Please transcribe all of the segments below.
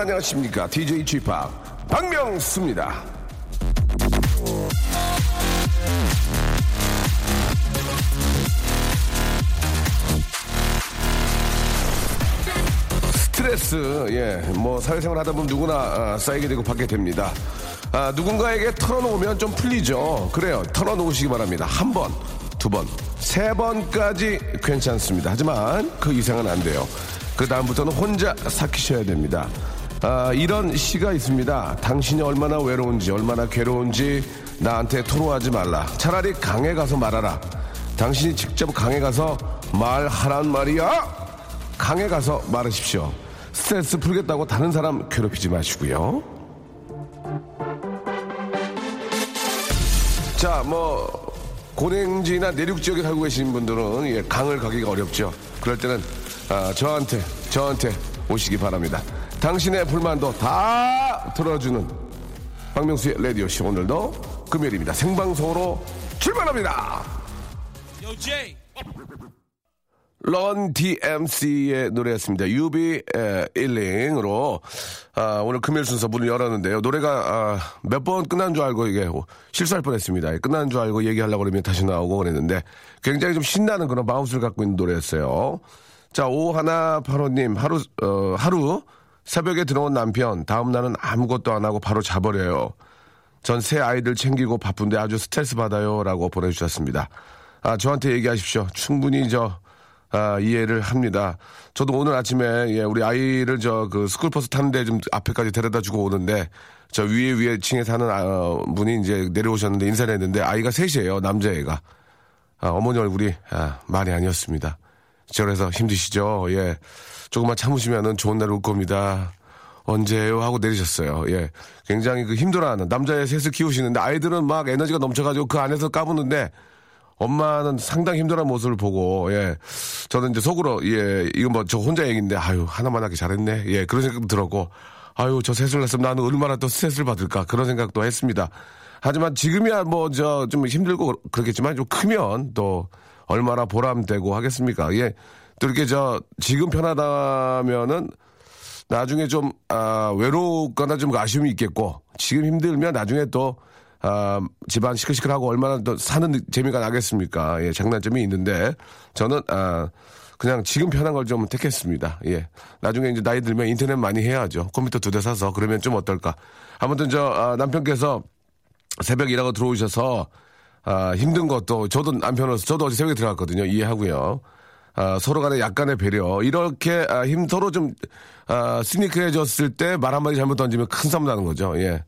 안녕하십니까 DJ 지팍 박명수입니다 스트레스, 예, 뭐 사회생활 하다 보면 누구나 아, 쌓이게 되고 받게 됩니다. 아, 누군가에게 털어놓으면 좀 풀리죠. 그래요. 털어놓으시기 바랍니다. 한 번, 두 번, 세 번까지 괜찮습니다. 하지만 그 이상은 안 돼요. 그 다음부터는 혼자 삭히셔야 됩니다. 아, 이런 시가 있습니다. 당신이 얼마나 외로운지, 얼마나 괴로운지 나한테 토로하지 말라. 차라리 강에 가서 말하라. 당신이 직접 강에 가서 말하란 말이야. 강에 가서 말하십시오. 스트레스 풀겠다고 다른 사람 괴롭히지 마시고요. 자, 뭐 고랭지나 내륙 지역에 살고 계신 분들은 예, 강을 가기가 어렵죠. 그럴 때는 아, 저한테 저한테 오시기 바랍니다. 당신의 불만도 다 들어주는 박명수의 라디오 씨 오늘도 금요일입니다. 생방송으로 출발합니다. 런 DMC의 노래였습니다. 유비 일링으로 아, 오늘 금요일 순서 문을 열었는데요. 노래가 아, 몇 번 끝난 줄 알고 이게 실수할 뻔했습니다. 끝난 줄 알고 얘기하려고 그러면 다시 나오고 그랬는데 굉장히 좀 신나는 그런 마우스를 갖고 있는 노래였어요. 자, 오하나 파로님 하루 어, 하루 새벽에 들어온 남편 다음 날은 아무것도 안 하고 바로 자버려요. 전 세 아이들 챙기고 바쁜데 아주 스트레스 받아요 라고 보내주셨습니다. 아 저한테 얘기하십시오. 충분히 저 아, 이해를 합니다. 저도 오늘 아침에 예, 우리 아이를 저 그 스쿨버스 타는데 좀 앞에까지 데려다 주고 오는데 저 위에 위에 층에 사는 아, 분이 이제 내려오셨는데 인사를 했는데 아이가 셋이에요 남자애가 아, 어머니 얼굴이 아, 많이 아니었습니다. 저래서 힘드시죠? 예, 조금만 참으시면은 좋은 날 올 겁니다. 언제요? 하고 내리셨어요. 예. 굉장히 그 힘들어하는 남자애 셋을 키우시는데 아이들은 막 에너지가 넘쳐가지고 그 안에서 까부는데 엄마는 상당히 힘들어하는 모습을 보고, 예. 저는 이제 속으로, 예, 이건 뭐 저 혼자 얘기인데, 아유, 하나만 하기 잘했네. 예, 그런 생각도 들었고, 아유, 저 셋을 낳았으면 나는 얼마나 또 스트레스를 받을까. 그런 생각도 했습니다. 하지만 지금이야 뭐 저 좀 힘들고 그렇겠지만 좀 크면 또 얼마나 보람되고 하겠습니까. 예. 또 이렇게 저 지금 편하다면은 나중에 좀, 아, 외롭거나 좀 아쉬움이 있겠고, 지금 힘들면 나중에 또, 아, 집안 시끌시끌하고 얼마나 더 사는 재미가 나겠습니까? 예, 장단점이 있는데, 저는, 아, 그냥 지금 편한 걸 좀 택했습니다. 예. 나중에 이제 나이 들면 인터넷 많이 해야죠. 컴퓨터 두 대 사서. 그러면 좀 어떨까. 아무튼 저, 아, 남편께서 새벽 일하고 들어오셔서, 아, 힘든 것도, 저도 남편으로서, 저도 어제 새벽에 들어갔거든요. 이해하고요. 아, 서로 간에 약간의 배려. 이렇게, 아, 힘, 서로 좀, 아, 스니크해졌을 때 말 한마디 잘못 던지면 큰 싸움 나는 거죠. 예.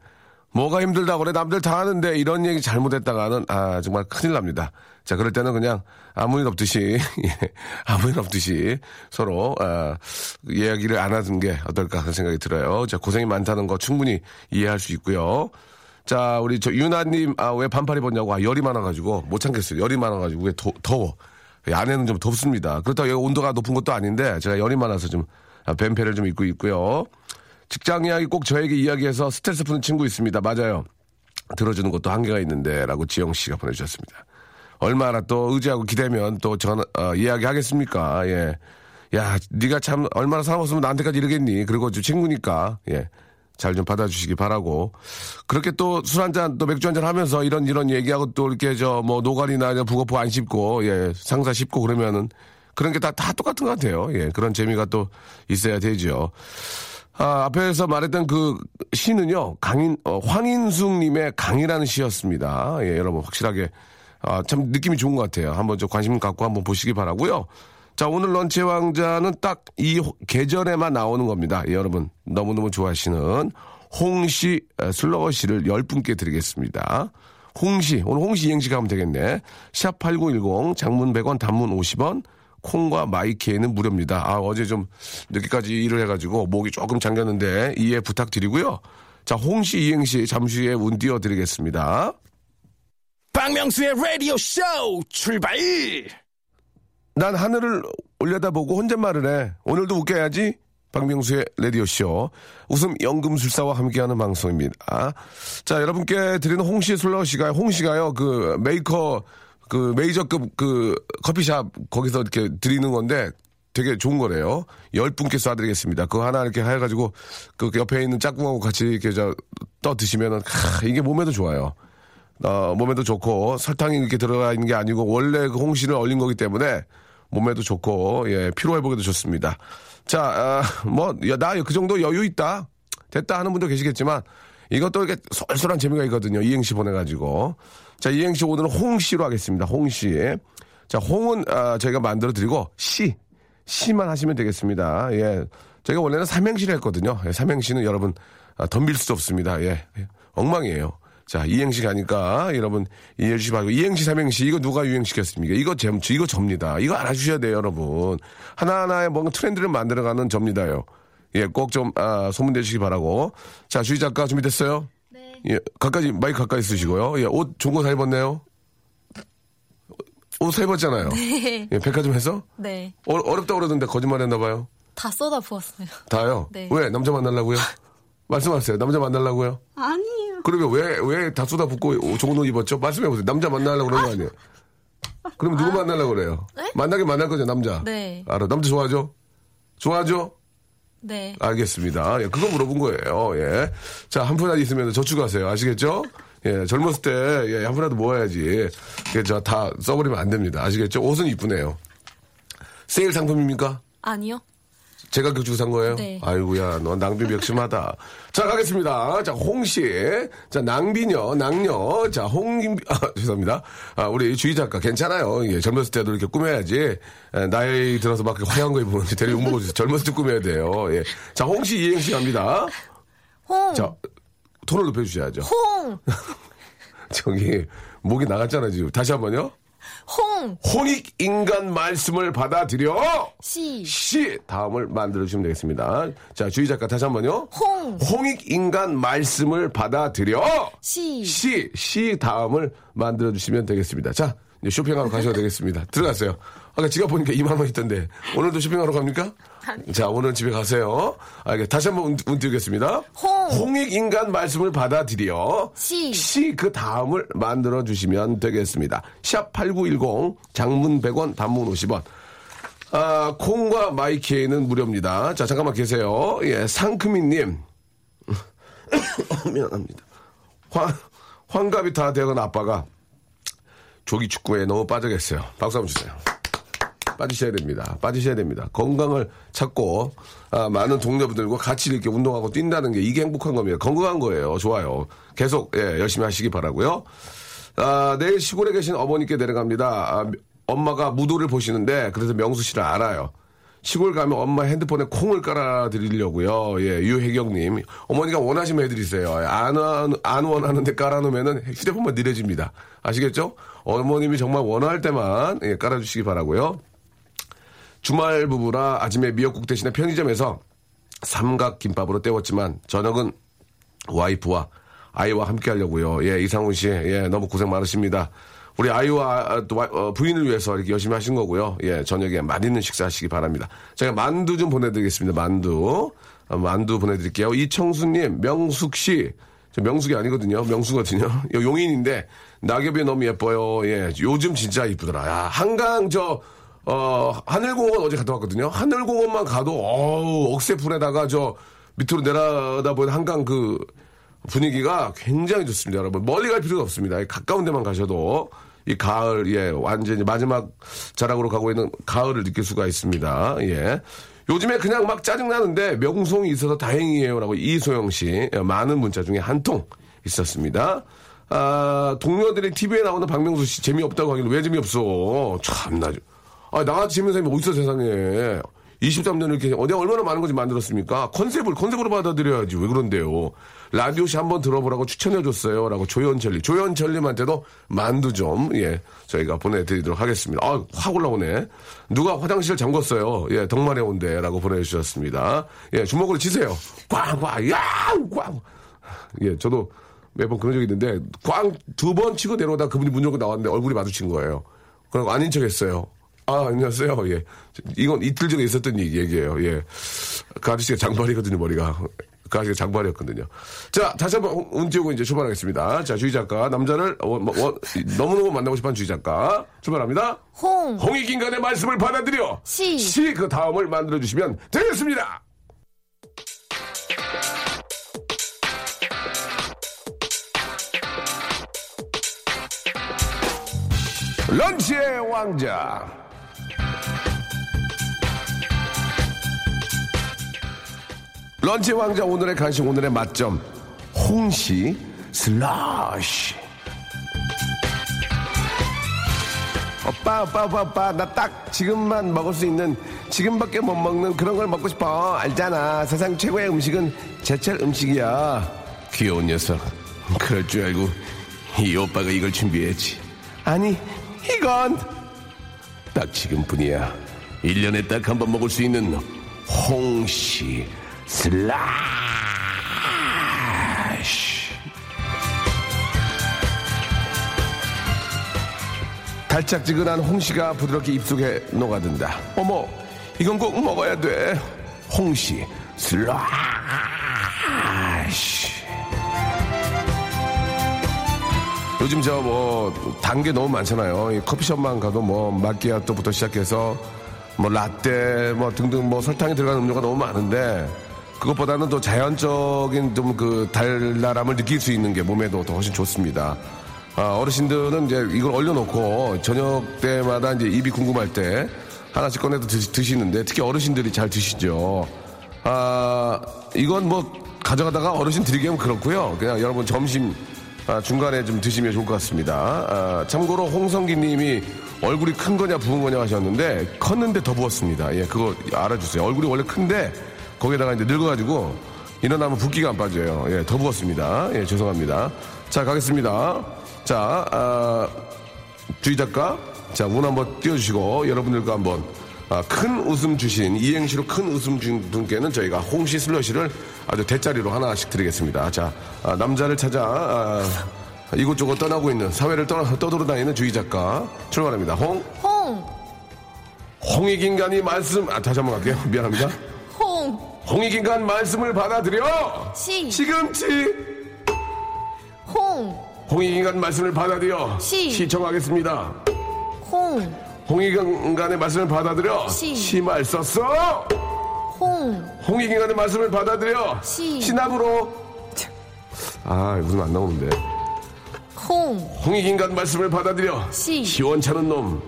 뭐가 힘들다고 그래? 남들 다 하는데 이런 얘기 잘못했다가는, 아, 정말 큰일 납니다. 자, 그럴 때는 그냥 아무 일 없듯이, 예, 아무 일 없듯이 서로, 아, 이야기를 안 하는 게 어떨까 하는 생각이 들어요. 자, 고생이 많다는 거 충분히 이해할 수 있고요. 자, 우리 저 유나님, 아, 왜 반팔 입었냐고, 아, 열이 많아가지고, 못 참겠어요. 열이 많아가지고, 왜 더, 더워. 안에는 좀 덥습니다. 그렇다고 여기 온도가 높은 것도 아닌데, 제가 열이 많아서 좀, 아, 뱀패를 좀 입고 있고요. 직장 이야기 꼭 저에게 이야기해서 스트레스 푸는 친구 있습니다. 맞아요. 들어주는 것도 한계가 있는데, 라고 지영 씨가 보내주셨습니다. 얼마나 또 의지하고 기대면 또 전, 어, 이야기 하겠습니까? 예. 야, 네가 참 얼마나 살아왔으면 나한테까지 이러겠니? 그리고 저 친구니까, 예. 잘 좀 받아주시기 바라고. 그렇게 또 술 한잔 또 맥주 한잔 하면서 이런 이런 얘기하고 또 이렇게 저 뭐 노가리나 부거포 안 씹고, 예. 상사 씹고 그러면은 그런 게 다, 다 똑같은 것 같아요. 예. 그런 재미가 또 있어야 되죠. 아, 앞에서 말했던 그 시는요, 강인, 어, 황인숙님의 강이라는 시였습니다. 예, 여러분, 확실하게, 아, 참 느낌이 좋은 것 같아요. 한번 좀 관심 갖고 한번 보시기 바라고요 자, 오늘 런치 왕자는 딱 이 계절에만 나오는 겁니다. 예, 여러분, 너무너무 좋아하시는 홍시 슬러거시를 10분께 드리겠습니다. 홍시, 오늘 홍시 이행시 가면 되겠네. 샵8910, 장문 100원, 단문 50원, 콩과 마이케이는 무료입니다. 아, 어제 좀 늦게까지 일을 해가지고 목이 조금 잠겼는데 이해 부탁드리고요. 자, 홍시 이행시 잠시 후에 운 띄워드리겠습니다. 박명수의 라디오 쇼 출발! 난 하늘을 올려다보고 혼잣말을 해. 오늘도 웃겨야지. 박명수의 라디오쇼. 웃음 연금술사와 함께하는 방송입니다. 자, 여러분께 드리는 홍시 슬러시가, 홍시가요, 그 메이커, 그 메이저급 그 커피샵 거기서 이렇게 드리는 건데 되게 좋은 거래요. 열 분께 쏴드리겠습니다. 그거 하나 이렇게 해가지고 그 옆에 있는 짝꿍하고 같이 이렇게 저떠 드시면은 하, 이게 몸에도 좋아요. 어, 몸에도 좋고 설탕이 이렇게 들어가 있는 게 아니고 원래 그 홍시를 얼린 거기 때문에 몸에도 좋고 예 피로 회복에도 좋습니다. 자, 아, 뭐나 그 정도 여유 있다 됐다 하는 분도 계시겠지만 이것도 이렇게 쏠쏠한 재미가 있거든요. 이행시 보내가지고 자 이행시 오늘은 홍시로 하겠습니다. 홍시. 자 홍은 아, 저희가 만들어 드리고 시 시만 하시면 되겠습니다. 예. 저희가 원래는 삼행시를 했거든요. 예, 삼행시는 여러분 아, 덤빌 수 없습니다. 예. 예. 엉망이에요. 자, 이행시 가니까 여러분 이해해 주시기 바라고. 이행시, 삼행시 이거 누가 유행시켰습니까? 이거 잼, 이거 접니다. 이거 알아주셔야 돼요, 여러분. 하나하나의 뭔가 트렌드를 만들어가는 접니다요. 예, 꼭 좀, 아, 소문내주시기 바라고. 자, 주희 작가 준비됐어요? 네. 예, 가까이, 마이크 가까이 쓰시고요. 예, 옷 좋은 거다 입었네요? 옷 사 입었잖아요. 네. 예, 백화점에서? 네. 어, 어렵다고 그러던데 거짓말 했나 봐요. 다 쏟아 부었어요. 다요? 네. 왜? 남자 만나려고요? 말씀하세요. 남자 만나려고요? 아니에요. 그러면 왜, 왜 다 쏟아붓고 좋은 옷 입었죠? 말씀해보세요. 남자 만나려고 그런 거 아니에요? 그럼 누구 만나려고 그래요? 만나긴 만날 거죠, 남자? 네. 알아. 남자 좋아하죠? 좋아하죠? 네. 알겠습니다. 예, 그거 물어본 거예요. 예. 자, 한 푼이라도 있으면 저축하세요. 아시겠죠? 예, 젊었을 때, 예, 한 푼이라도 모아야지. 예, 저, 다 써버리면 안 됩니다. 아시겠죠? 옷은 이쁘네요. 세일 상품입니까? 아니요. 제가 그 주고 산 거예요? 네. 아이고야, 너 낭비 역심하다. 자, 가겠습니다. 자, 홍씨. 자, 낭비녀, 낭녀. 자, 홍김, 아, 죄송합니다. 아, 우리 주희 작가, 괜찮아요. 예, 젊었을 때도 이렇게 꾸며야지. 에, 나이 들어서 막 화려한 거 입으면 데리 욕먹어 주세요. 젊었을 때 꾸며야 돼요. 예. 자, 홍씨 이행시 갑니다. 홍. 자, 톤을 높여주셔야죠. 홍. 저기, 목이 나갔잖아요, 지금. 다시 한 번요. 홍. 홍익 인간 말씀을 받아들여! 시. 시 다음을 만들어 주시면 되겠습니다. 자, 주희 작가 다시 한 번요. 홍. 홍익 인간 말씀을 받아들여 시. 시, 시 다음을 만들어 주시면 되겠습니다. 자, 쇼핑하러 가셔도 되겠습니다. 들어가세요. 아까 지갑 보니까 2만 원 있던데 오늘도 쇼핑하러 갑니까? 자, 오늘 집에 가세요. 알겠. 다시 한번 운, 운 띄우겠습니다. 홍. 홍익 인간 말씀을 받아들여 시. 시 그 다음을 만들어 주시면 되겠습니다. 샵 8910 장문 100원 단문 50원. 아, 콩과 마이케이는 무료입니다. 자, 잠깐만 계세요. 예, 상크미님. 미안합니다. 황, 환갑이 다 되건 아빠가 조기 축구에 너무 빠져겠어요. 박수 한번 주세요. 빠지셔야 됩니다. 빠지셔야 됩니다. 건강을 찾고 아, 많은 동료분들과 같이 이렇게 운동하고 뛴다는 게 이게 행복한 겁니다. 건강한 거예요. 좋아요. 계속 예, 열심히 하시기 바라고요. 아, 내일 시골에 계신 어머니께 내려갑니다. 아, 엄마가 무도를 보시는데 그래서 명수 씨를 알아요. 시골 가면 엄마 핸드폰에 콩을 깔아드리려고요. 예, 유혜경님. 어머니가 원하시면 해드리세요. 안, 원- 안 원하는데 깔아놓으면은 휴대폰만 느려집니다. 아시겠죠? 어머님이 정말 원할 때만 예, 깔아주시기 바라고요. 주말 부부라 아침에 미역국 대신에 편의점에서 삼각 김밥으로 때웠지만 저녁은 와이프와 아이와 함께 하려고요. 예, 이상훈 씨, 예, 너무 고생 많으십니다. 우리 아이와 아, 또 와- 어, 부인을 위해서 이렇게 열심히 하신 거고요. 예, 저녁에 맛있는 식사 하시기 바랍니다. 제가 만두 좀 보내드리겠습니다. 만두. 어, 만두 보내드릴게요. 이청수님, 명숙 씨. 저 명숙이 아니거든요. 명수거든요. 요 용인인데, 낙엽이 너무 예뻐요. 예, 요즘 진짜 이쁘더라. 야, 한강 저, 어, 하늘공원 어제 갔다 왔거든요. 하늘공원만 가도, 어우, 억새풀에다가 저, 밑으로 내려다보는 한강 그, 분위기가 굉장히 좋습니다, 여러분. 멀리 갈 필요가 없습니다. 가까운 데만 가셔도 이 가을, 예, 완전히 마지막 자락으로 가고 있는 가을을 느낄 수가 있습니다. 예. 요즘에 그냥 막 짜증나는데 명송이 있어서 다행이에요. 라고 이소영 씨. 예, 많은 문자 중에 한 통 있었습니다. 아, 동료들이 TV에 나오는 박명수 씨 재미없다고 하길래 왜 재미없어? 참나. 아, 나같이 재밌는 사람이 어딨어, 세상에. 23년 이렇게, 어디 얼마나 많은 거지 만들었습니까? 컨셉을, 컨셉으로 받아들여야지. 왜 그런데요? 라디오시 한번 들어보라고 추천해줬어요. 라고 조현철리. 조현철님한테도 만두 좀, 예, 저희가 보내드리도록 하겠습니다. 아, 확 올라오네. 누가 화장실 잠궜어요. 예, 덕만에 온대. 라고 보내주셨습니다. 예, 주먹으로 치세요. 꽝, 야! 꽝! 예, 저도 매번 그런 적이 있는데, 꽝 두 번 치고 내려오다 그분이 문 열고 나왔는데 얼굴이 마주친 거예요. 그리고 아닌 척 했어요. 아, 안녕하세요. 예. 이건 이틀 전에 있었던 얘기- 얘기예요. 예. 그 아저씨가 장발이거든요, 머리가. 그 아저씨가 장발이었거든요. 자, 다시 한번 운 띄우고 이제 출발하겠습니다. 자, 주희 작가. 남자를 어, 뭐, 어, 너무너무 만나고 싶은 주희 작가. 출발합니다. 홍, 홍익 인간의 말씀을 받아들여. 시. 시, 그 다음을 만들어주시면 되겠습니다. 런치의 왕자. 런치 왕자 오늘의 간식 오늘의 맛점. 홍시 슬러시. 오빠 오빠 오빠 오빠 나 딱 지금만 먹을 수 있는 지금밖에 못 먹는 그런 걸 먹고 싶어. 알잖아. 세상 최고의 음식은 제철 음식이야. 귀여운 녀석. 그럴 줄 알고 이 오빠가 이걸 준비했지. 아니 이건 딱 지금뿐이야. 1년에 딱 한 번 먹을 수 있는 홍시 슬라시 달짝지근한 홍시가 부드럽게 입속에 녹아든다. 어머 이건 꼭 먹어야 돼. 홍시 슬라시 요즘 저 뭐단게 너무 많잖아요. 이 커피숍만 가도 뭐 마끼아또부터 시작해서 뭐 라떼 뭐 등등 뭐 설탕이 들어간 음료가 너무 많은데 그것보다는 더 자연적인 좀 그 달달함을 느낄 수 있는 게 몸에도 더 훨씬 좋습니다. 아, 어르신들은 이제 이걸 얼려놓고 저녁 때마다 이제 입이 궁금할 때 하나씩 꺼내서 드시, 드시 는데 특히 어르신들이 잘 드시죠. 아, 이건 뭐 가져가다가 어르신 드리기 하면 그렇고요. 그냥 여러분 점심 아, 중간에 좀 드시면 좋을 것 같습니다. 아, 참고로 홍성기 님이 얼굴이 큰 거냐 부은 거냐 하셨는데 컸는데 더 부었습니다. 예, 그거 알아주세요. 얼굴이 원래 큰데 거기다가 이제 늙어가지고 일어나면 붓기가 안 빠져요. 예, 더 부었습니다. 예, 죄송합니다. 자, 가겠습니다. 자, 아, 주희 작가. 자, 문 한번 띄워주시고 여러분들과 한번 아, 큰 웃음 주신 이행시로 큰 웃음 준 분께는 저희가 홍시 슬러시를 아주 대짜리로 하나씩 드리겠습니다. 자, 아, 남자를 찾아 아, 이곳저곳 떠나고 있는 사회를 떠, 떠돌아다니는 주희 작가 출발합니다. 홍 홍, 홍익인간이 말씀 아 다시 한번 갈게요. 미안합니다. 홍, 홍익인간 말씀을 받아들여 시. 시금치 홍, 홍익인간 말씀을 받아들여 시. 시청하겠습니다. 홍, 홍익인간의 말씀을 받아들여 시. 시말 썼어. 홍, 홍익인간의 말씀을 받아들여 시. 신압으로 아 무슨 안 나오는데 홍, 홍익인간 말씀을 받아들여 시. 시원찮은 놈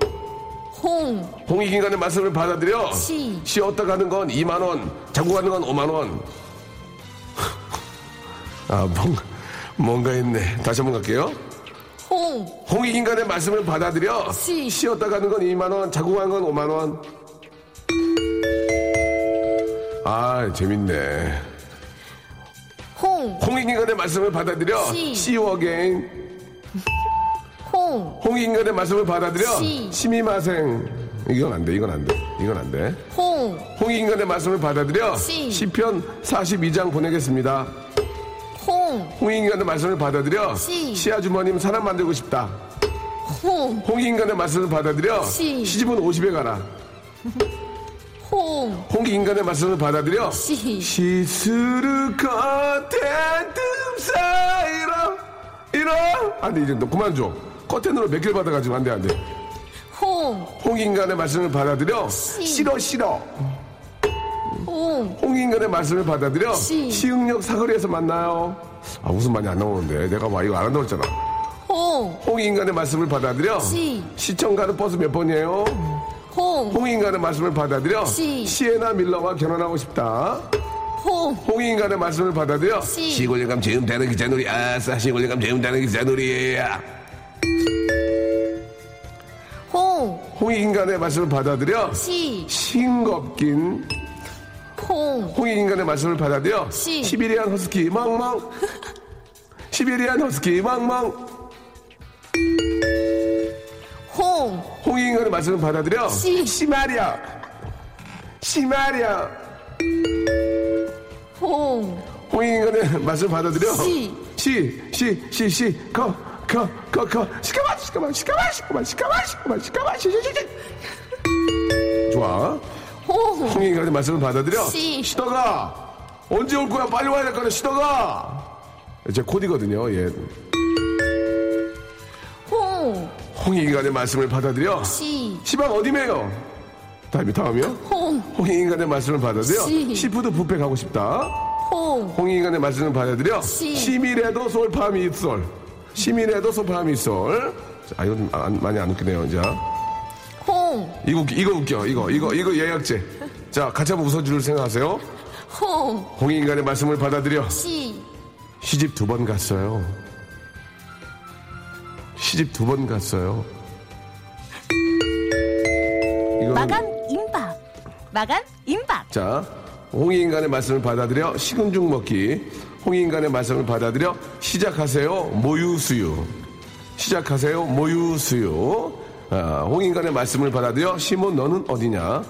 홍, 홍익인간의 말씀을 받아들여 시. 쉬었다 가는 건 2만 원 자고 가는 건 5만 원 아 뭔가 뭔가 했네 다시 한번 갈게요 홍, 홍익인간의 말씀을 받아들여 시. 쉬었다 가는 건 2만 원 자고 가는 건 5만 원 아, 재밌네. 홍, 홍익인간의 말씀을 받아들여. 시. See you again. 홍, 홍익인간의 말씀을 받아들여. 시. 심이마생. 이건 안 돼, 이건 안 돼. 이건 안 돼. 홍, 홍익인간의 말씀을 받아들여. 시. 시편 42장 보내겠습니다. 홍, 홍익인간의 말씀을 받아들여. 시. 시아주머님 사람 만들고 싶다. 홍, 홍익인간의 말씀을 받아들여. 시. 시집은 50에 가라. 홍, 홍익인간의 말씀을 받아들여. 시. 틈 사이로 이러 안돼 이제 너 그만 줘 커튼으로 몇 개를 받아가지고 안 돼 안 돼? 홍, 홍인간의 말씀을 받아들여? 시. 싫어 싫어. 홍, 홍인간의 말씀을 받아들여? 시. 시흥역 사거리에서 만나요. 아 웃음 많이 안 나오는데. 내가 막 이거 안 한다고 했잖아. 홍, 홍인간의 말씀을 받아들여? 시. 시청 가는 버스 몇 번이에요? 홍, 홍인간의 말씀을 받아들여? 시. 시에나 밀러와 결혼하고 싶다. 홍, 홍인간의 말씀을 받아들여? 시. 시골감 재음 다는 기자놀이 아싸 시골감 재음 다는 기자놀이 홍, 홍인간의 말씀을 받아들여 시. 싱겁긴. 홍, 홍인간의 말씀을 받아들여 시. 시베리안 허스키 멍멍. 시베리안 허스키 멍멍. 홍, 홍인간의 말씀을 받아들여 시. 시마리아. 시마리아. 홍, 홍인간의 말씀을 받아들여 시. 시 시 시시거 거 거 거 시카마 시카마 시카마 시카마 시카마 시카마 시카마 시시시 좋아 홍, 홍익인간의 말씀을 받아들여. 시. 시더가 언제 올 거야? 빨리 와야 될 거야. 시더가. 제 코디거든요. 예. 홍, 홍익인간의 말씀을 받아들여. 시, 시방 어디매요? 다음이 다음이요? 홍, 홍익인간의 말씀을 받아들여. 시. 시푸드 뷔페 가고 싶다. 홍, 홍익인간의 말씀을 받아들여. 시. 시밀해도 솔파미 솔. 시밀해도 솔파미 솔. 자, 아, 이거 좀 안- 많이 안 웃기네요. 자. 홍, 이거 이거 웃겨. 이거, 이거, 이거 예약제. 자, 같이 한번 웃어줄 생각하세요. 홍, 홍익인간의 말씀을 받아들여. 시, 시집 두 번 갔어요. 시집 두 번 갔어요. 이거는 마감 임박. 마감 임박. 자, 홍익인간의 말씀을 받아들여 식은 죽 먹기. 홍익인간의 말씀을 받아들여 시작하세요 모유수유. 시작하세요 모유수유. 아, 홍익인간의 말씀을 받아들여 시몬 너는 어디냐?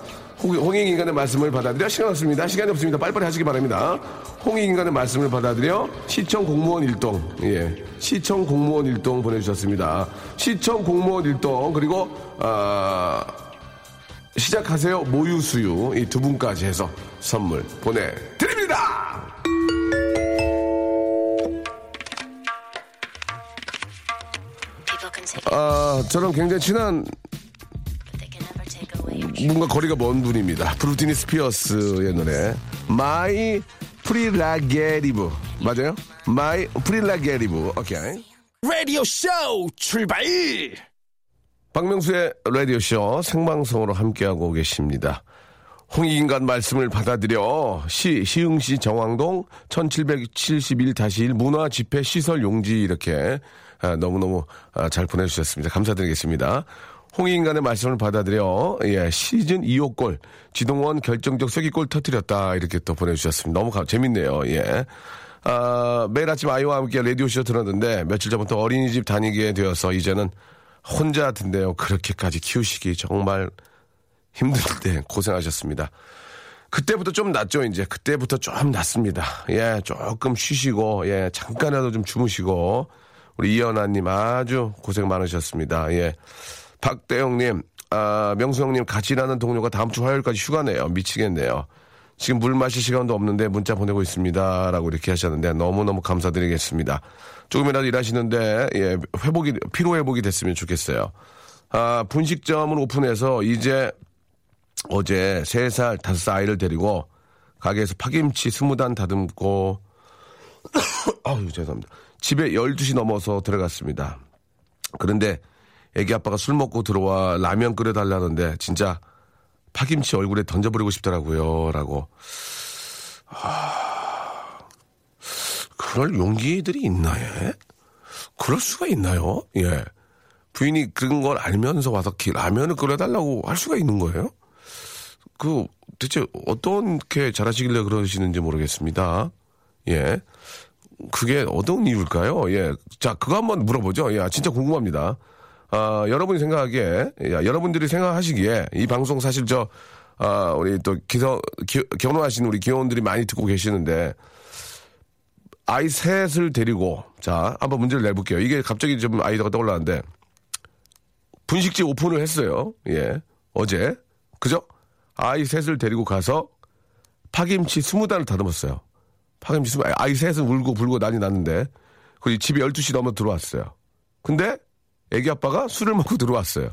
홍- 홍익인간의 말씀을 받아들여 시간 없습니다. 시간이 없습니다. 빨리빨리 하시기 바랍니다. 홍익인간의 말씀을 받아들여 시청 공무원 일동. 예. 시청 공무원 일동 보내주셨습니다. 시청 공무원 일동 그리고 아, 시작하세요 모유수유 이 두 분까지 해서 선물 보내드립니다. 아 저랑 굉장히 친한 뭔가 거리가 먼 분입니다. 브루티니 스피어스의 노래 My Prerogative 맞아요? My Prerogative 오케이. 라디오 쇼 출발 박명수의 라디오 쇼 생방송으로 함께하고 계십니다. 홍익인간 말씀을 받아들여 시, 시흥시 정왕동 1771-1 문화집회 시설 용지 이렇게 아, 너무너무 아, 잘 보내주셨습니다. 감사드리겠습니다. 홍익인간의 말씀을 받아들여 예, 시즌 2호 골 지동원 결정적 쐐기골 터뜨렸다 이렇게 또 보내주셨습니다. 너무 가- 재밌네요. 예. 아, 매일 아침 아이와 함께 라디오쇼 들었는데 며칠 전부터 어린이집 다니게 되어서 이제는 혼자 든데요. 그렇게까지 키우시기 정말 힘든데 고생하셨습니다. 그때부터 좀 낫죠, 이제. 그때부터 좀 낫습니다. 예, 조금 쉬시고, 예, 잠깐이라도 좀 주무시고, 우리 이연아님 아주 고생 많으셨습니다. 예. 박대영님, 아, 명수 형님 같이 일하는 동료가 다음 주 화요일까지 휴가네요. 미치겠네요. 지금 물 마실 시간도 없는데 문자 보내고 있습니다. 라고 이렇게 하셨는데 너무너무 감사드리겠습니다. 조금이라도 일하시는데, 예, 회복이, 피로 회복이 됐으면 좋겠어요. 아, 분식점을 오픈해서 이제 어제 3살, 5살 아이를 데리고 가게에서 파김치 20단 다듬고 아유 죄송합니다. 집에 12시 넘어서 들어갔습니다. 그런데 애기 아빠가 술 먹고 들어와 라면 끓여달라는데 진짜 파김치 얼굴에 던져버리고 싶더라고요. 라고. 아, 그럴 용기들이 있나요? 그럴 수가 있나요? 예. 부인이 그런 걸 알면서 와서 기- 라면을 끓여달라고 할 수가 있는 거예요? 그 대체 어떻게 잘하시길래 그러시는지 모르겠습니다. 예. 그게 어떤 이유일까요? 예. 자, 그거 한번 물어보죠. 예, 진짜 궁금합니다. 아, 여러분이 생각하기에, 예, 여러분들이 생각하시기에, 이 방송 사실 저, 아, 우리 또 기서, 기- 결혼하신 우리 기혼들이 많이 듣고 계시는데, 아이 셋을 데리고, 자, 한번 문제를 내볼게요. 이게 갑자기 좀 아이디어가 떠올랐는데, 분식집 오픈을 했어요. 예. 어제. 그죠? 아이 셋을 데리고 가서 파김치 20단을 다듬었어요. 파김치 20, 아이 셋은 울고 불고 난리 났는데, 그리고 집에 12시 넘어 들어왔어요. 근데 애기 아빠가 술을 먹고 들어왔어요.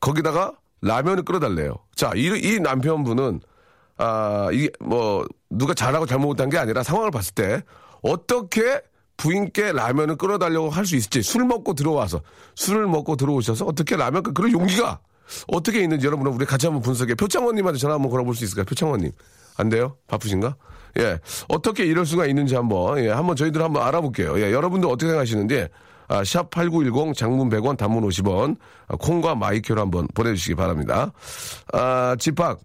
거기다가 라면을 끓여달래요. 자, 이, 이 남편분은, 아, 이게 뭐, 누가 잘하고 잘못한 게 아니라 상황을 봤을 때, 어떻게 부인께 라면을 끓여달라고 할 수 있을지, 술 먹고 들어와서, 술을 먹고 들어오셔서 어떻게 라면, 끓- 그런 용기가 어떻게 있는지 여러분, 우리 같이 한번 분석해. 표창원님한테 전화 한번 걸어볼 수 있을까요? 표창원님. 안 돼요? 바쁘신가? 예. 어떻게 이럴 수가 있는지 한번, 예, 한번 저희들 한번 알아볼게요. 예, 여러분들 어떻게 생각하시는지, 아, 샵8910 장문 100원, 단문 50원, 아, 콩과 마이큐로 한번 보내주시기 바랍니다. 아, 집합.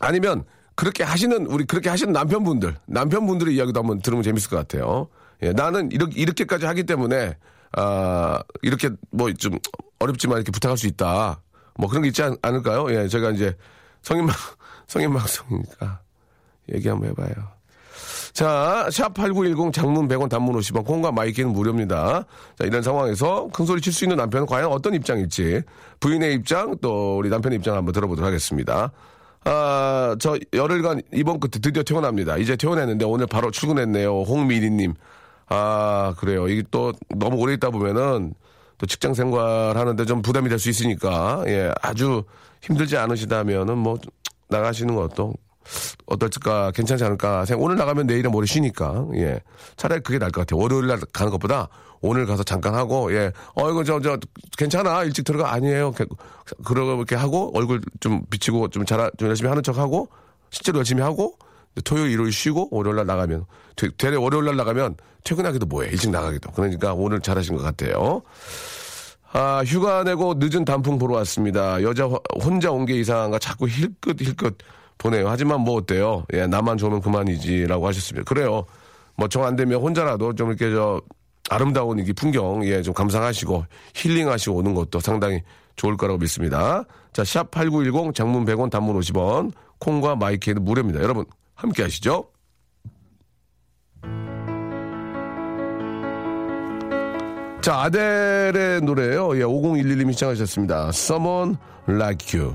아니면 그렇게 하시는 우리 그렇게 하시는 남편분들 남편분들의 이야기도 한번 들으면 재밌을 것 같아요. 예, 나는 이렇게 이렇게까지 하기 때문에 아 이렇게 뭐 좀 어렵지만 이렇게 부탁할 수 있다. 뭐 그런 게 있지 않, 않을까요? 예, 제가 이제 성인 방 성인 방송이니까 얘기 한번 해봐요. 자, 샵8910 장문 100원 단문 50원 콩과 마이케이는 무료입니다. 자, 이런 상황에서 큰 소리 칠 수 있는 남편은 과연 어떤 입장일지 부인의 입장 또 우리 남편의 입장 한번 들어보도록 하겠습니다. 아, 저 열흘간 입원 끝에 드디어 퇴원합니다. 이제 퇴원했는데 오늘 바로 출근했네요. 홍미리님. 아, 그래요. 이게 또 너무 오래 있다 보면은 또 직장 생활 하는데 좀 부담이 될 수 있으니까, 예, 아주 힘들지 않으시다면은 뭐 나가시는 것도 어떨까 괜찮지 않을까 생각. 오늘 나가면 내일은 모레 쉬니까 예 차라리 그게 나을 것 같아요. 월요일 날 가는 것보다 오늘 가서 잠깐 하고 예 어 이거 저저 괜찮아 일찍 들어가 아니에요. 그- 이렇게 하고 얼굴 좀 비치고 좀잘좀 열심히 하는 척 하고 실제로 열심히 하고 토요일 일요일 쉬고 월요일 날 나가면 되- 되레 월요일 날 나가면 퇴근하기도 뭐해 일찍 나가기도 그러니까 오늘 잘하신 것 같아요. 아, 휴가 내고 늦은 단풍 보러 왔습니다. 여자 호- 혼자 온 게 이상한가 자꾸 힐끗 힐끗 보내요. 하지만 뭐 어때요? 예, 나만 좋으면 그만이지라고 하셨습니다. 그래요. 뭐 정 안 되면 혼자라도 좀 이렇게 저 아름다운 이 풍경 예, 좀 감상하시고 힐링하시고 오는 것도 상당히 좋을 거라고 믿습니다. 자, 샵 8910 장문 100원 단문 50원 콩과 마이크에는 무료입니다. 여러분 함께 하시죠. 자, 아델의 노래예요. 예, 5011님이 신청하셨습니다. Someone Like You.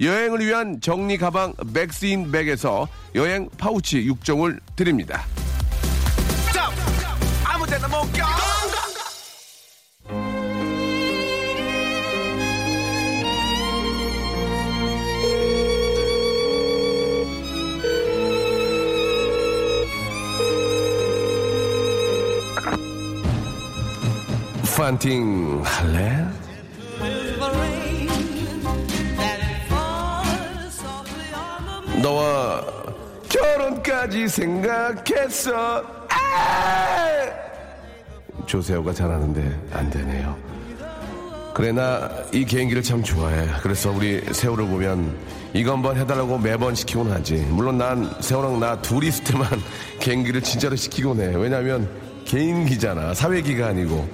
여행을 위한 정리 가방 맥스인 백에서 여행 파우치 6종을 드립니다. 판팅 할래? 너와 결혼까지 생각했어. 아! 조세호가 잘하는데 안 되네요. 그래 나 이 개인기를 참 좋아해. 그래서 우리 세호를 보면 이거 한번 해달라고 매번 시키곤 하지. 물론 난 세호랑 나 둘이 있을 때만 개인기를 진짜로 시키곤 해. 왜냐하면 개인기잖아. 사회기가 아니고.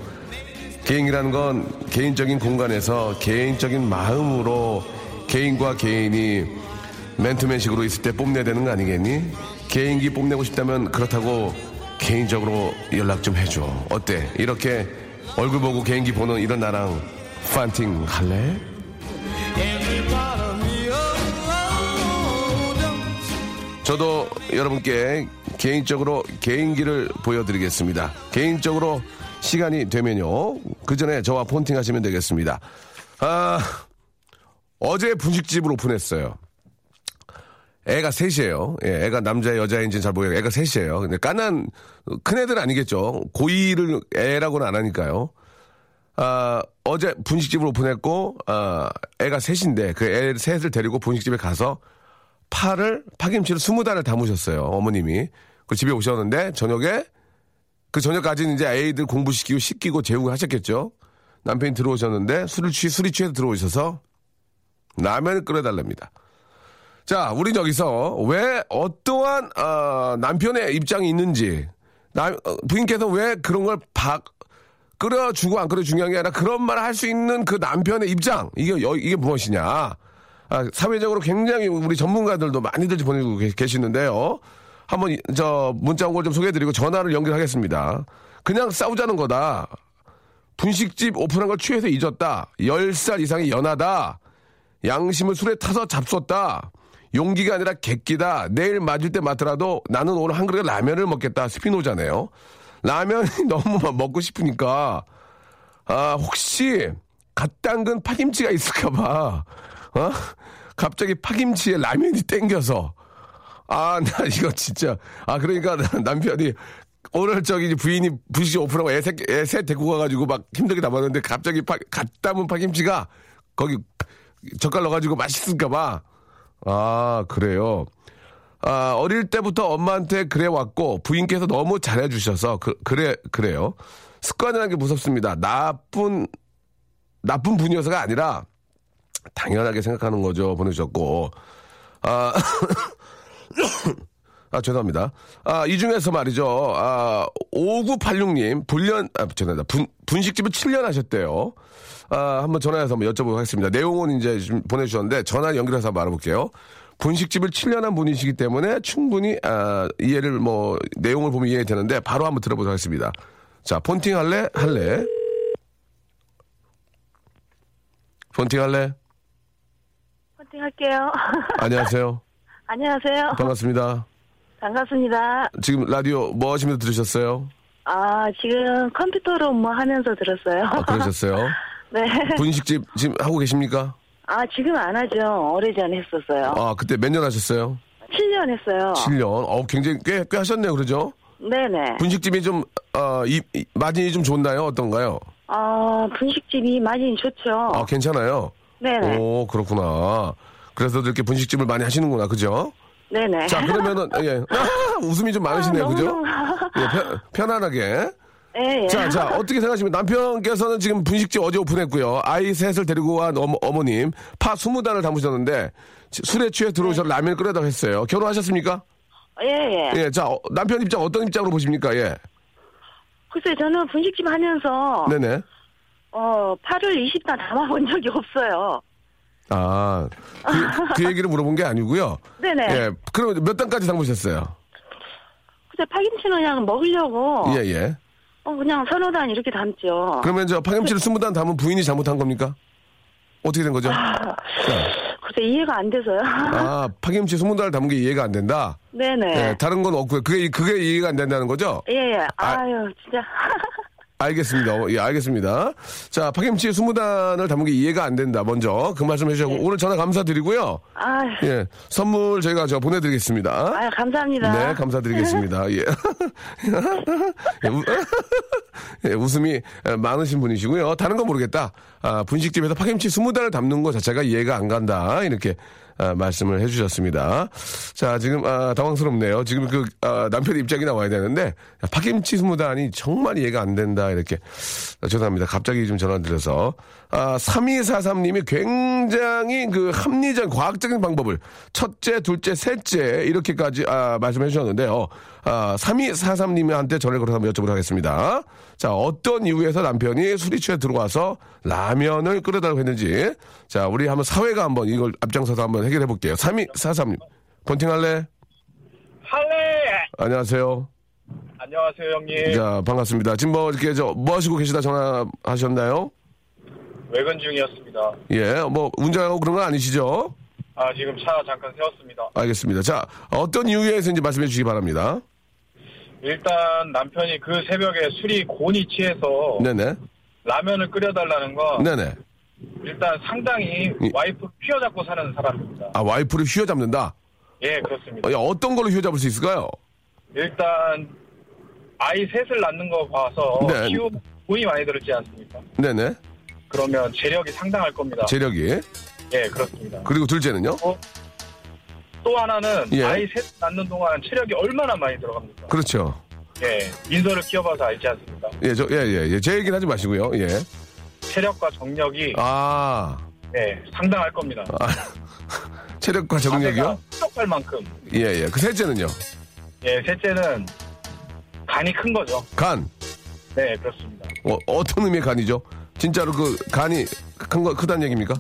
개인이라는 건 개인적인 공간에서 개인적인 마음으로 개인과 개인이 맨투맨식으로 있을 때 뽐내야 되는 거 아니겠니? 개인기 뽐내고 싶다면 그렇다고 개인적으로 연락 좀 해줘. 어때? 이렇게 얼굴 보고 개인기 보는 이런 나랑 판팅 할래? 저도 여러분께 개인적으로 개인기를 보여드리겠습니다. 개인적으로 시간이 되면요. 그 전에 저와 폰팅 하시면 되겠습니다. 아, 어제 분식집을 오픈했어요. 애가 셋이에요. 예, 애가 남자 여자인지는 잘 모르겠어요. 애가 셋이에요. 근데 까난 큰 애들 아니겠죠. 고2를 애라고는 안 하니까요. 아, 어제 분식집을 오픈했고, 아, 애가 셋인데 그 애 셋을 데리고 분식집에 가서 파를, 파김치를 스무 달을 담으셨어요. 어머님이. 그 집에 오셨는데 저녁에 그 저녁까지는 이제 애들 공부시키고 씻기고 재우고 하셨겠죠. 남편이 들어오셨는데 술을 취, 술이 취해서 들어오셔서 라면을 끓여달랍니다. 자, 우린 여기서 왜 어떠한 어, 남편의 입장이 있는지 남, 어, 부인께서 왜 그런 걸 박, 끓여주고 안 끓여 중요한 게 아니라 그런 말을 할 수 있는 그 남편의 입장 이게 여- 이게 무엇이냐? 아, 사회적으로 굉장히 우리 전문가들도 많이들 보내고 계- 계시는데요. 한번 이- 저 문자 온 걸 좀 소개해드리고 전화를 연결하겠습니다. 그냥 싸우자는 거다. 분식집 오픈한 걸 취해서 잊었다. 10살 이상이 연하다. 양심을 술에 타서 잡섰다. 용기가 아니라 객기다. 내일 맞을 때 맞더라도 나는 오늘 한 그릇 라면을 먹겠다. 스피노자네요. 라면이 너무 막 먹고 싶으니까 아 혹시 갓 담근 파김치가 있을까봐 어 갑자기 파김치에 라면이 땡겨서 아 나 이거 진짜 아 그러니까 남편이 오늘 저기 부인이 부시 오픈하고 애새 애새 데리고 가가지고 막 힘들게 담았는데 갑자기 파, 갓 담은 파김치가 거기 젓갈 넣어가지고 맛있을까봐 아 그래요. 아, 어릴 때부터 엄마한테 그래 왔고 부인께서 너무 잘해 주셔서 그, 그래 그래요. 습관이라는 게 무섭습니다. 나쁜 나쁜 분이어서가 아니라 당연하게 생각하는 거죠. 보내주셨고 아, 아, 죄송합니다. 아, 이 중에서 말이죠. 아, 5986님, 불련, 아, 죄송합니다. 분, 분식집을 7년 하셨대요. 아, 한번 전화해서 한번 여쭤보도록 하겠습니다. 내용은 이제 좀 보내주셨는데, 전화 연결해서 한번 알아볼게요. 분식집을 7년 한 분이시기 때문에 충분히, 아, 이해를 뭐, 내용을 보면 이해되는데, 바로 한번 들어보도록 하겠습니다. 자, 폰팅 할래? 할래? 폰팅 할래? 파이팅 할게요. 안녕하세요. 안녕하세요. 반갑습니다. 반갑습니다. 지금 라디오 뭐 하시면서 들으셨어요? 아, 지금 컴퓨터로 뭐 하면서 들었어요. 아, 그러셨어요? 네. 분식집 지금 하고 계십니까? 아, 지금 안 하죠. 오래전에 했었어요. 아, 그때 몇 년 하셨어요? 7년 했어요. 7년. 어, 굉장히 꽤, 꽤 하셨네요. 그러죠? 네네. 분식집이 좀, 어, 이, 이- 마진이 좀 좋나요? 어떤가요? 아, 분식집이 많이 좋죠. 아, 괜찮아요? 네네. 오, 그렇구나. 그래서 이렇게 분식집을 많이 하시는구나. 그죠? 네네. 자, 그러면은, 예. 아, 웃음이 좀 많으시네요. 아, 그죠? 너무- 예, 편, 편안하게. 예, 예. 자, 자, 어떻게 생각하시면 남편께서는 지금 분식집 어제 오픈했고요. 아이 셋을 데리고 간 어머, 어머님, 파 20단을 담으셨는데, 술에 취해 들어오셔서 라면 끓여다고 했어요. 결혼하셨습니까? 예, 예. 예, 자, 어, 남편 입장 어떤 입장으로 보십니까? 예. 글쎄, 저는 분식집 하면서, 네네. 어, 팔을 20단 담아본 적이 없어요. 아, 그, 그 얘기를 물어본 게 아니고요. 네네. 예, 그럼 몇 단까지 담으셨어요? 글쎄, 파김치는 그냥 먹으려고, 예, 예. 어, 그냥 서너 단 이렇게 담죠. 그러면 저 파김치를 20단 담은 부인이 잘못한 겁니까? 어떻게 된 거죠? 자, 글쎄, 이해가 안 돼서요. 아, 파김치 20단을 담은 게 이해가 안 된다? 네네. 예, 다른 건 없고요. 그게, 그게 이해가 안 된다는 거죠? 예, 예. 아유, 진짜. 알겠습니다. 어, 예, 알겠습니다. 자, 파김치 20단을 담은 게 이해가 안 된다. 먼저 그 말씀 해주셨고, 오늘 전화 감사드리고요. 아유, 예, 선물 저희가 저 보내드리겠습니다. 아유, 감사합니다. 네, 감사드리겠습니다. 예. 예, 우- 예, 웃음이 많으신 분이시고요. 다른 건 모르겠다. 아, 분식집에서 파김치 20단을 담는 것 자체가 이해가 안 간다. 이렇게 아, 말씀을 해주셨습니다. 자, 지금 아, 당황스럽네요. 지금 그 아, 남편 입장이 나와야 되는데 파김치 20단이 정말 이해가 안 된다. 이렇게 아, 죄송합니다. 갑자기 좀 전화 드려서 아, 3243님이 굉장히 그 합리적 과학적인 방법을 첫째, 둘째, 셋째 이렇게까지 아, 말씀해 주셨는데요. 아, 3243님한테 전화를 걸어서 한번 여쭤보도록 하겠습니다. 자, 어떤 이유에서 남편이 술이 취해 들어와서 라면을 끓여달라고 했는지 자, 우리 한번 사회가 한번 이걸 앞장서서 한번 해결해 볼게요. 3243님. 본팅 할래? 할래! 안녕하세요. 안녕하세요, 형님. 자, 반갑습니다. 지금 뭐 이렇게 저 뭐 하시고 계시다 전화하셨나요? 외근 중이었습니다. 예, 뭐 운전하고 그런 건 아니시죠? 아, 지금 차 잠깐 세웠습니다. 알겠습니다. 자, 어떤 이유에서인지 말씀해 주시기 바랍니다. 일단 남편이 그 새벽에 술이 곤이 취해서 네네. 라면을 끓여달라는 건 네네. 일단 상당히 예. 와이프 휘어잡고 사는 사람입니다. 아, 와이프를 휘어잡는다? 예, 그렇습니다. 어, 야, 어떤 걸로 휘어잡을 수 있을까요? 일단 아이 셋을 낳는 거 봐서 네. 키우면 돈이 많이 들었지 않습니까? 네네. 그러면 재력이 상당할 겁니다. 재력이. 예, 그렇습니다. 그리고 둘째는요? 또 하나는 예. 아이 셋 낳는 동안 체력이 얼마나 많이 들어갑니까? 그렇죠. 예, 민서를 키워봐서 알지 않습니까? 예, 저, 예, 예, 예. 제 얘기는 하지 마시고요. 예. 체력과 정력이 아, 네, 상당할 겁니다. 체력과 적응력이요? 할 만큼. 예, 예. 그 셋째는요? 예, 셋째는 간이 큰 거죠. 간. 네, 그렇습니다. 어, 어떤 의미의 간이죠? 진짜로 그 간이 큰 거, 크다는 얘기입니까?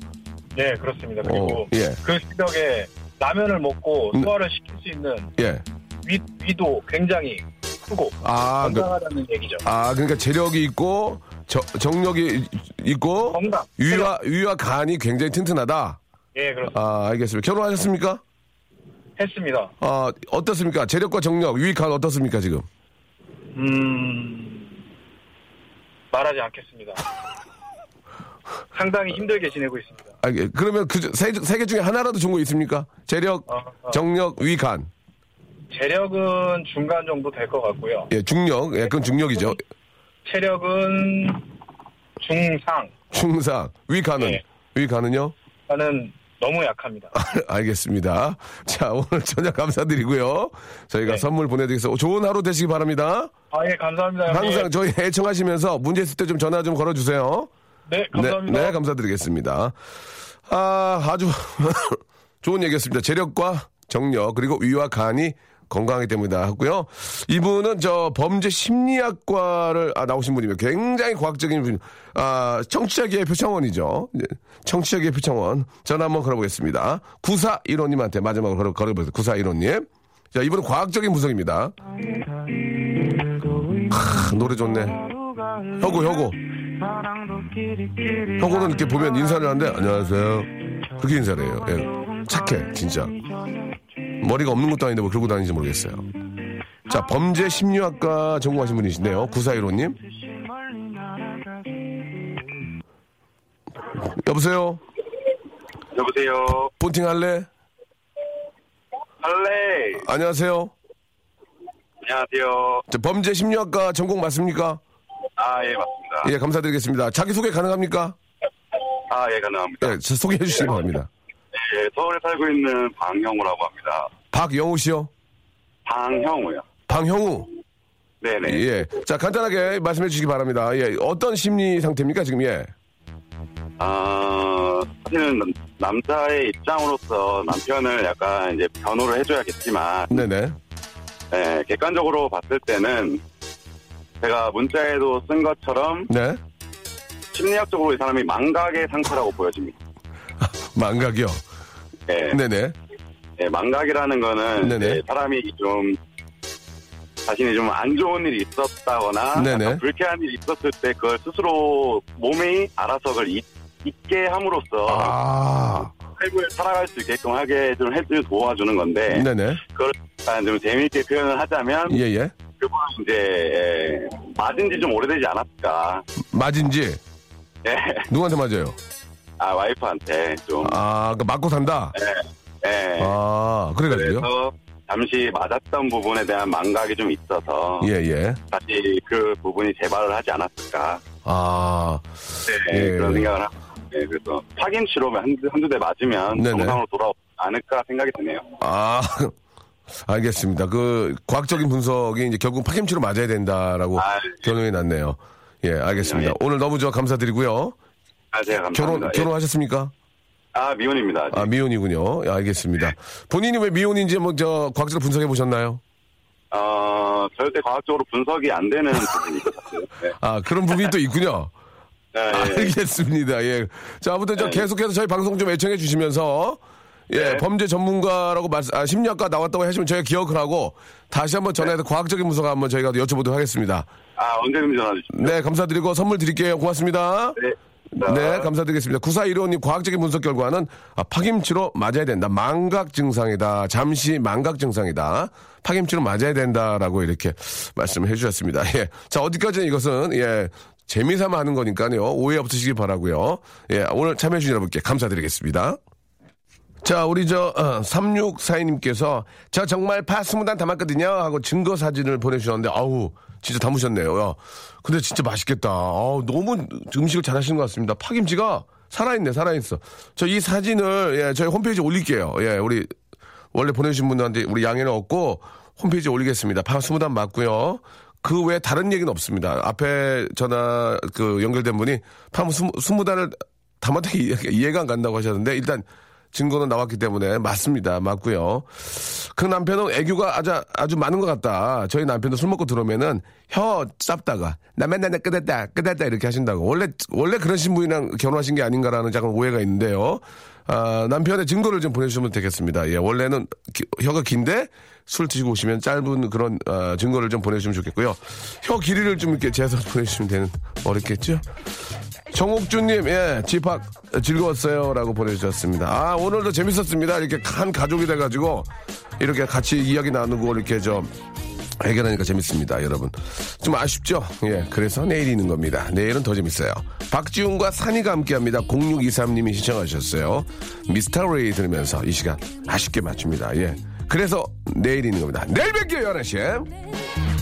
네, 그렇습니다. 그리고 어, 예. 그 시력에 라면을 먹고 음. 소화를 시킬 수 있는 예. 위, 위도 굉장히 크고 아, 그, 건강하다는 얘기죠. 아, 그러니까 재력이 있고, 저, 정력이 있고, 건강. 위와, 위와 간이 굉장히 튼튼하다. 예, 그렇습니다. 아, 알겠습니다. 결혼하셨습니까? 했습니다. 아, 어떻습니까? 재력과 정력, 위, 간 어떻습니까, 지금? 음, 말하지 않겠습니다. 상당히 힘들게 지내고 있습니다. 아, 예. 그러면 그, 세, 세개 중에 하나라도 좋은 거 있습니까? 재력, 어, 어. 정력, 위, 간. 재력은 중간 정도 될 것 같고요. 예, 중력. 예, 그건 중력이죠. 체력은 중상. 충상. 위, 간은? 네. 위, 간은요? 저는 너무 약합니다. 알겠습니다. 자, 오늘 저녁 감사드리고요. 저희가 네. 선물 보내드리겠습니다. 좋은 하루 되시기 바랍니다. 아, 예, 감사합니다. 항상 저희 애청하시면서 문제 있을 때 좀 전화 좀 걸어주세요. 네, 감사합니다. 네, 네, 감사드리겠습니다. 아, 아주 좋은 얘기였습니다. 재력과 정력 그리고 위와 간이 건강하기 때문이다 하고요. 이분은 저 범죄 심리학과를 아, 나오신 분이며 굉장히 과학적인 분, 아, 청취자계의 표창원이죠. 예, 청취자계의 표창원. 전화 한번 걸어보겠습니다. 9415님한테 마지막으로 걸어, 걸어보세요. 9415님. 자, 이분은 과학적인 분석입니다. 하, 노래 좋네. 혁우, 혁우. 혁우는 이렇게 보면 인사를 하는데, 안녕하세요. 그렇게 인사를 해요. 예, 착해, 진짜. 머리가 없는 것도 아닌데 뭐 그러고 다니는지 모르겠어요. 자, 범죄 심리학과 전공하신 분이신데요. 9415님. 여보세요? 여보세요. 본팅 할래? 할래. 안녕하세요. 안녕하세요. 자, 범죄 심리학과 전공 맞습니까? 아, 예, 맞습니다. 예, 감사드리겠습니다. 자기소개 가능합니까? 아, 예, 가능합니다. 예, 저 소개해 주시기 바랍니다. 예, 서울에 살고 있는 방형우라고 합니다. 박영우 씨요? 방형우요. 방형우. 네네. 예. 자, 간단하게 말씀해 주시기 바랍니다. 예, 어떤 심리 상태입니까, 지금? 예. 아, 사실은 남- 남자의 입장으로서 남편을 약간 이제 변호를 해줘야겠지만, 네네. 예, 객관적으로 봤을 때는 제가 문자에도 쓴 것처럼 네. 심리학적으로 이 사람이 망각의 상태라고 보여집니다. 망각이요. 예, 네네. 예, 망각이라는 거는 네네. 사람이 좀 자신이 좀 안 좋은 일이 있었다거나 불쾌한 일이 있었을 때 그걸 스스로 몸이 알아서 그걸 잊, 잊게 함으로써 아. 삶을 살아갈 수 있게끔 하게 좀 해주 도와주는 건데 네네. 그걸 좀 재미있게 표현을 하자면 예, 예. 그분은 이제 예, 맞은 지 좀 오래되지 않았을까 맞은지 예. 누구한테 맞아요? 아 와이프한테 좀 아, 그 맞고 산다? 예. 아, 그래가지고요? 그래서 잠시 맞았던 부분에 대한 망각이 좀 있어서 예, 예. 다시 그 부분이 재발을 하지 않았을까 아, 네, 예. 그런 생각을 하고 네, 그래서 파김치로 한두, 한두 대 맞으면 네네. 정상으로 돌아오지 않을까 생각이 드네요. 아. 알겠습니다. 그, 과학적인 분석이 이제 결국 파김치로 맞아야 된다라고 아, 결론이 났네요. 예, 알겠습니다. 예. 오늘 너무 저 감사드리고요. 아, 제가 감사합니다. 결혼, 예. 결혼하셨습니까? 아, 미혼입니다. 아직. 아, 미혼이군요. 예, 알겠습니다. 본인이 왜 미혼인지 뭐, 저, 과학적으로 분석해 보셨나요? 어, 절대 과학적으로 분석이 안 되는 부분이 있어요. 네. 아, 그런 부분이 또 있군요. 네, 아, 예. 알겠습니다. 예. 자, 아무튼 저 네. 계속해서 저희 방송 좀 애청해 주시면서 예, 네. 범죄 전문가라고 말씀, 아, 심리학과 나왔다고 하시면 저희가 기억을 하고 다시 한번 전화해서 과학적인 분석 한번 저희가 여쭤보도록 하겠습니다. 아, 언제든지 전화 주십시오. 네, 감사드리고 선물 드릴게요. 고맙습니다. 네. 네, 감사드리겠습니다. 9415님 과학적인 분석 결과는 아, 파김치로 맞아야 된다. 망각 증상이다. 잠시 망각 증상이다. 파김치로 맞아야 된다라고 이렇게 말씀을 해주셨습니다. 예. 자, 어디까지는 이것은, 예, 재미삼아 하는 거니까요. 오해 없으시기 바라고요 예, 오늘 참여해주신 여러분께 감사드리겠습니다. 자, 우리 저, 어, 3642님께서 저 정말 파 스무 단 담았거든요. 하고 증거 사진을 보내주셨는데, 아우, 진짜 담으셨네요. 야, 근데 진짜 맛있겠다. 아우, 너무 음식을 잘 하시는 것 같습니다. 파김치가 살아있네, 살아있어. 저 이 사진을, 예, 저희 홈페이지에 올릴게요. 예, 우리, 원래 보내주신 분들한테 우리 양해는 없고, 홈페이지에 올리겠습니다. 파 스무 단 맞고요. 그 외에 다른 얘기는 없습니다. 앞에 전화, 그, 연결된 분이 파 스무, 스무 단을 담았다 이해가 안 간다고 하셨는데, 일단, 증거는 나왔기 때문에 맞습니다. 맞고요. 그 남편은 애교가 아주 아주 많은 것 같다. 저희 남편도 술 먹고 들어오면은 혀 짭다가 나 맨날 나 끄덕다 끄덕다 이렇게 하신다고. 원래 원래 그런 신부이랑 결혼하신 게 아닌가라는 약간 오해가 있는데요. 아, 남편의 증거를 좀 보내주시면 되겠습니다. 예, 원래는 기- 혀가 긴데 술 드시고 오시면 짧은 그런 아, 증거를 좀 보내주시면 좋겠고요. 혀 길이를 좀 이렇게 재서 보내주시면 되는 어렵겠죠? 정옥주님, 예, 집합 즐거웠어요. 라고 보내주셨습니다. 아, 오늘도 재밌었습니다. 이렇게 한 가족이 돼가지고, 이렇게 같이 이야기 나누고, 이렇게 좀, 해결하니까 재밌습니다, 여러분. 좀 아쉽죠? 예, 그래서 내일 있는 겁니다. 내일은 더 재밌어요. 박지훈과 산이가 함께 합니다. 0623님이 신청하셨어요. 미스터 레이 들으면서 이 시간 아쉽게 맞춥니다. 예. 그래서 내일 있는 겁니다. 내일 뵐게요, 11시에.